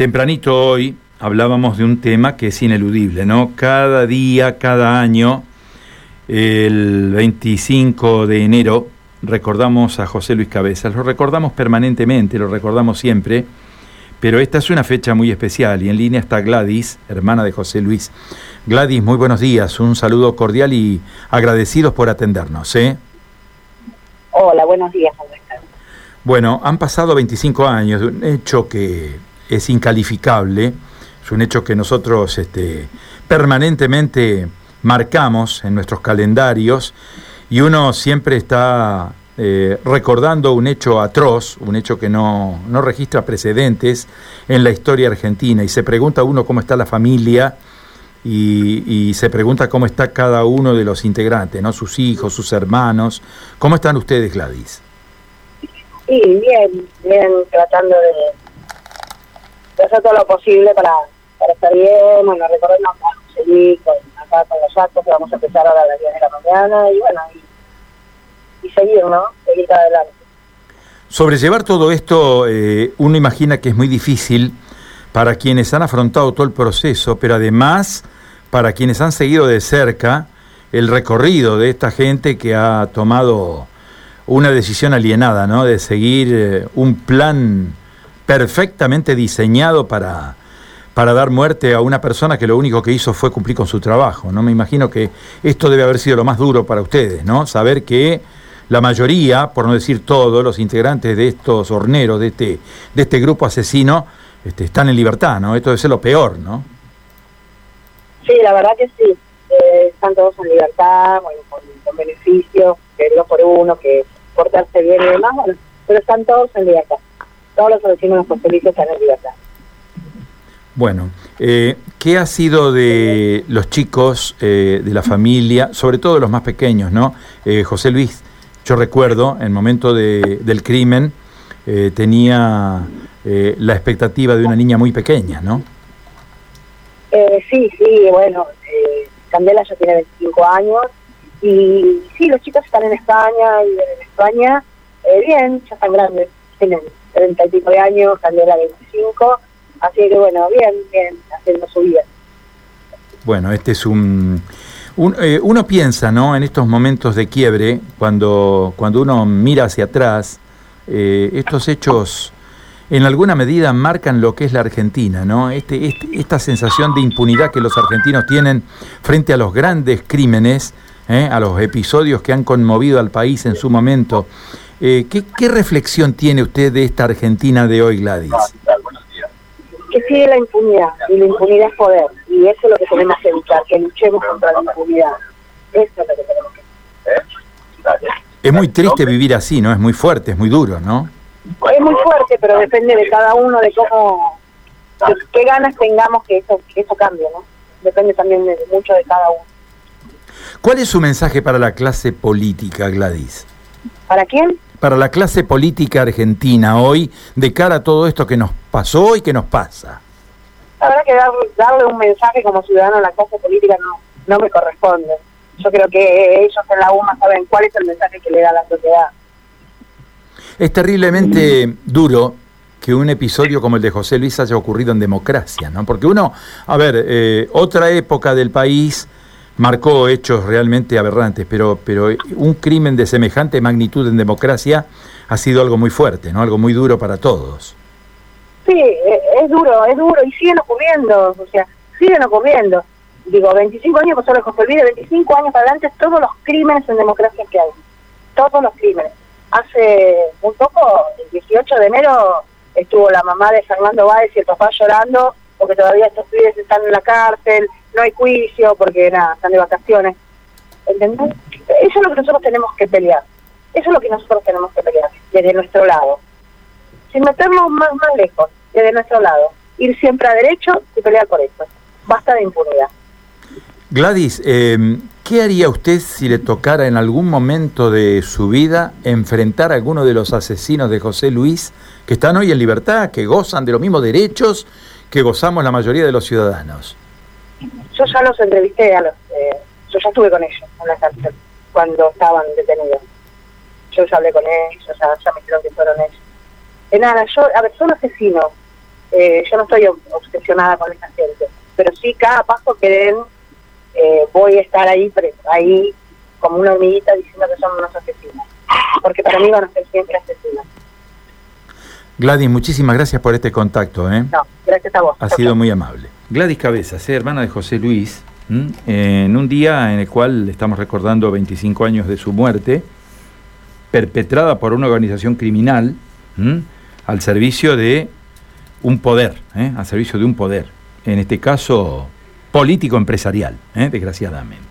Tempranito hoy hablábamos de un tema que es ineludible, ¿no? Cada día, cada año, el 25 de enero, recordamos a José Luis Cabezas. Lo recordamos permanentemente, lo recordamos siempre, pero esta es una fecha muy especial y en línea está Gladys, hermana de José Luis. Gladys, muy buenos días, un saludo cordial y agradecidos por atendernos. ¿eh? Hola, buenos días, ¿cómo están? Bueno, han pasado 25 años de un hecho que es incalificable, es un hecho que nosotros este, permanentemente marcamos en nuestros calendarios y uno siempre está eh, recordando un hecho atroz, un hecho que no, no, registra precedentes en la historia argentina y se pregunta uno cómo está la familia y, y, se pregunta cómo está cada uno de los integrantes, ¿no? sus hijos, sus hermanos. ¿Cómo están ustedes, Gladys? Sí, bien, bien, tratando de hacer todo lo posible para, para estar bien, bueno, recordemos a seguir con, acá con los actos que vamos a empezar ahora a las 10 de la mañana y bueno, y, seguir, ¿no? Seguir adelante. Sobrellevar todo esto, eh, uno imagina que es muy difícil para quienes han afrontado todo el proceso, pero además para quienes han seguido de cerca el recorrido de esta gente que ha tomado una decisión alienada, ¿no? De seguir eh, un plan perfectamente diseñado para, para dar muerte a una persona que lo único que hizo fue cumplir con su trabajo. No me imagino que esto debe haber sido lo más duro para ustedes, ¿no? Saber que la mayoría, por no decir todos, los integrantes de estos horneros, de este, de este grupo asesino, este, están en libertad, ¿no? Esto debe ser lo peor, ¿no? Sí, la verdad que sí. Eh, están todos en libertad, bueno, con, con beneficios, que por uno, que portarse bien y demás, bueno, pero están todos en libertad todos los vecinos felices están en libertad. Bueno, eh, ¿qué ha sido de los chicos, eh, de la familia, sobre todo de los más pequeños, ¿no? Eh, José Luis, yo recuerdo, en el momento de, del crimen, eh, tenía eh, la expectativa de una niña muy pequeña, ¿no? Eh, sí, sí, bueno, eh, Candela ya tiene 25 años y sí, los chicos están en España y en España, eh, bien, ya están grandes, tienen 30 y años, Candela 25, así que bueno, bien, bien, haciendo su vida. Bueno, este es un... un eh, uno piensa, ¿no? En estos momentos de quiebre, cuando, cuando uno mira hacia atrás, eh, estos hechos en alguna medida marcan lo que es la Argentina, ¿no? Este, este, esta sensación de impunidad que los argentinos tienen frente a los grandes crímenes, ¿eh? a los episodios que han conmovido al país en su momento. Eh, ¿qué, ¿Qué reflexión tiene usted de esta Argentina de hoy, Gladys? Que sigue la impunidad, y la impunidad es poder, y eso es lo que tenemos que evitar, que luchemos contra la impunidad. Eso es lo que tenemos que hacer. Es muy triste vivir así, ¿no? Es muy fuerte, es muy duro, ¿no? Es muy fuerte, pero depende de cada uno, de cómo, de qué ganas tengamos que eso, que eso cambie, ¿no? Depende también de mucho de cada uno. ¿Cuál es su mensaje para la clase política, Gladys? ¿Para quién? Para la clase política argentina hoy, de cara a todo esto que nos pasó y que nos pasa. La verdad que dar, darle un mensaje como ciudadano a la clase política no, no me corresponde. Yo creo que ellos en la UMA saben cuál es el mensaje que le da la sociedad. Es terriblemente duro que un episodio como el de José Luis haya ocurrido en democracia, ¿no? Porque uno, a ver, eh, otra época del país marcó hechos realmente aberrantes, pero, pero un crimen de semejante magnitud en democracia ha sido algo muy fuerte, ¿no? Algo muy duro para todos. Sí, eh, es duro, es duro, y siguen ocurriendo, o sea, siguen ocurriendo. Digo, 25 años pasó lo José Luis, de 25 años para adelante, todos los crímenes en democracia que hay. Todos los crímenes. Hace un poco, el 18 de enero, estuvo la mamá de Fernando Báez y el papá llorando porque todavía estos pibes están en la cárcel, no hay juicio porque nada, están de vacaciones. ¿Entendés? Eso es lo que nosotros tenemos que pelear. Eso es lo que nosotros tenemos que pelear, desde nuestro lado. Sin meternos más, más lejos, desde nuestro lado. Ir siempre a derecho y pelear por eso. Basta de impunidad. Gladys, eh, ¿qué haría usted si le tocara en algún momento de su vida enfrentar a alguno de los asesinos de José Luis que están hoy en libertad, que gozan de los mismos derechos que gozamos la mayoría de los ciudadanos? Yo ya los entrevisté, a los, eh, yo ya estuve con ellos en la cárcel cuando estaban detenidos. Yo ya hablé con ellos, ya, ya me dijeron que fueron ellos. De nada, yo, a ver, son asesinos, eh, yo no estoy obsesionada con esa gente, pero sí cada paso que den eh, voy a estar ahí, ahí como una hormiguita diciendo que son unos asesinos, porque para mí van a ser siempre asesinos. Gladys, muchísimas gracias por este contacto. ¿eh? No, gracias a vos. Ha sido muy amable. Gladys Cabezas, hermana de José Luis, en un día en el cual estamos recordando 25 años de su muerte, perpetrada por una organización criminal al servicio de un poder, ¿eh? al servicio de un poder, en este caso político-empresarial, ¿eh? desgraciadamente.